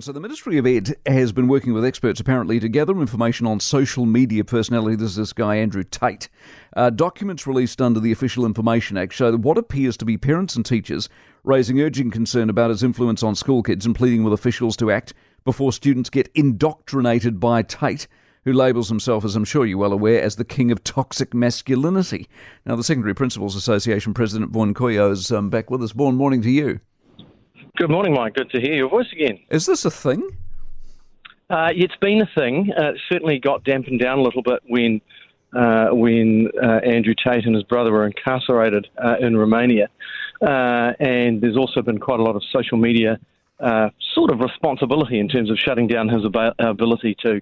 So, the Ministry of Ed has been working with experts apparently to gather information on social media personality. There's this guy, Andrew Tate. Uh, documents released under the Official Information Act show that what appears to be parents and teachers raising urgent concern about his influence on school kids and pleading with officials to act before students get indoctrinated by Tate, who labels himself, as I'm sure you're well aware, as the king of toxic masculinity. Now, the Secondary Principals Association President Vaughan Couillault is um, back with us. Vaughan, morning to you. Good morning, Mike. Good to hear your voice again. Is this a thing? Uh, it's been a thing. Uh, it certainly got dampened down a little bit when uh, when uh, Andrew Tate and his brother were incarcerated uh, in Romania. Uh, and there's also been quite a lot of social media sort of responsibility in terms of shutting down his ab- ability to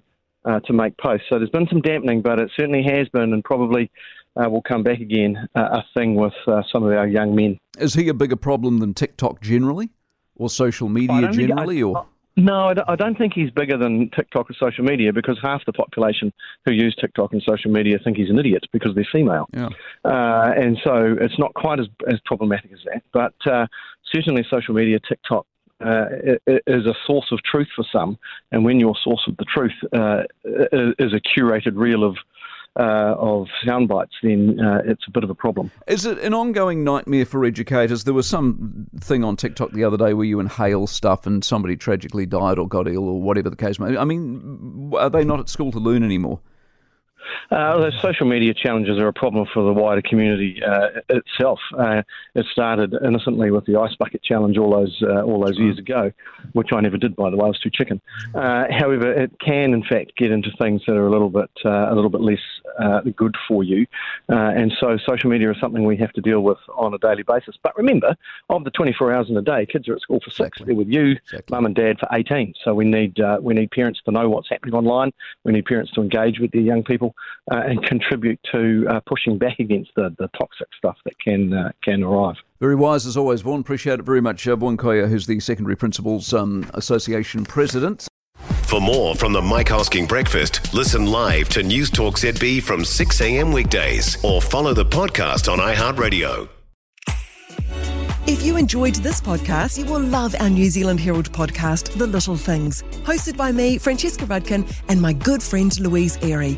to make posts. So there's been some dampening, but it certainly has been, and probably will come back again, a thing with some of our young men. Is he a bigger problem than TikTok generally? Or social media generally, or? No, I don't think he's bigger than TikTok or social media because half the population who use TikTok and social media think he's an idiot because they're female. Yeah. Uh, and so it's not quite as, as problematic as that. But uh, certainly social media, TikTok, uh, is a source of truth for some. And when your source of the truth uh, is a curated reel of uh, of sound bites, then uh, it's a bit of a problem. Is it an ongoing nightmare for educators? There was some thing on TikTok the other day where you inhale stuff and somebody tragically died or got ill or whatever the case may be. I mean, are they not at school to learn anymore? Uh, the social media challenges are a problem for the wider community uh, itself. Uh, it started innocently with the ice bucket challenge all those uh, all those years ago, which I never did, by the way. I was too chicken. Uh, however, it can in fact get into things that are a little bit uh, a little bit less good for you, and so social media is something we have to deal with on a daily basis. But remember, of the 24 hours in a day, kids are at school for six. Exactly. They're with you, exactly. mum and dad for 18. So we need we need parents to know what's happening online. We need parents to engage with their young people uh, and contribute to uh, pushing back against the, the toxic stuff that can uh, can arrive. Very wise as always, Vaughan. Appreciate it very much. Uh, Vaughan Couillault, who's the Secondary Principals um, Association President. For more from the Mike Hosking Breakfast, listen live to Newstalk ZB from 6 a.m. weekdays or follow the podcast on iHeartRadio. If you enjoyed this podcast, you will love our New Zealand Herald podcast, The Little Things, hosted by me, Francesca Rudkin, and my good friend Louise Airy.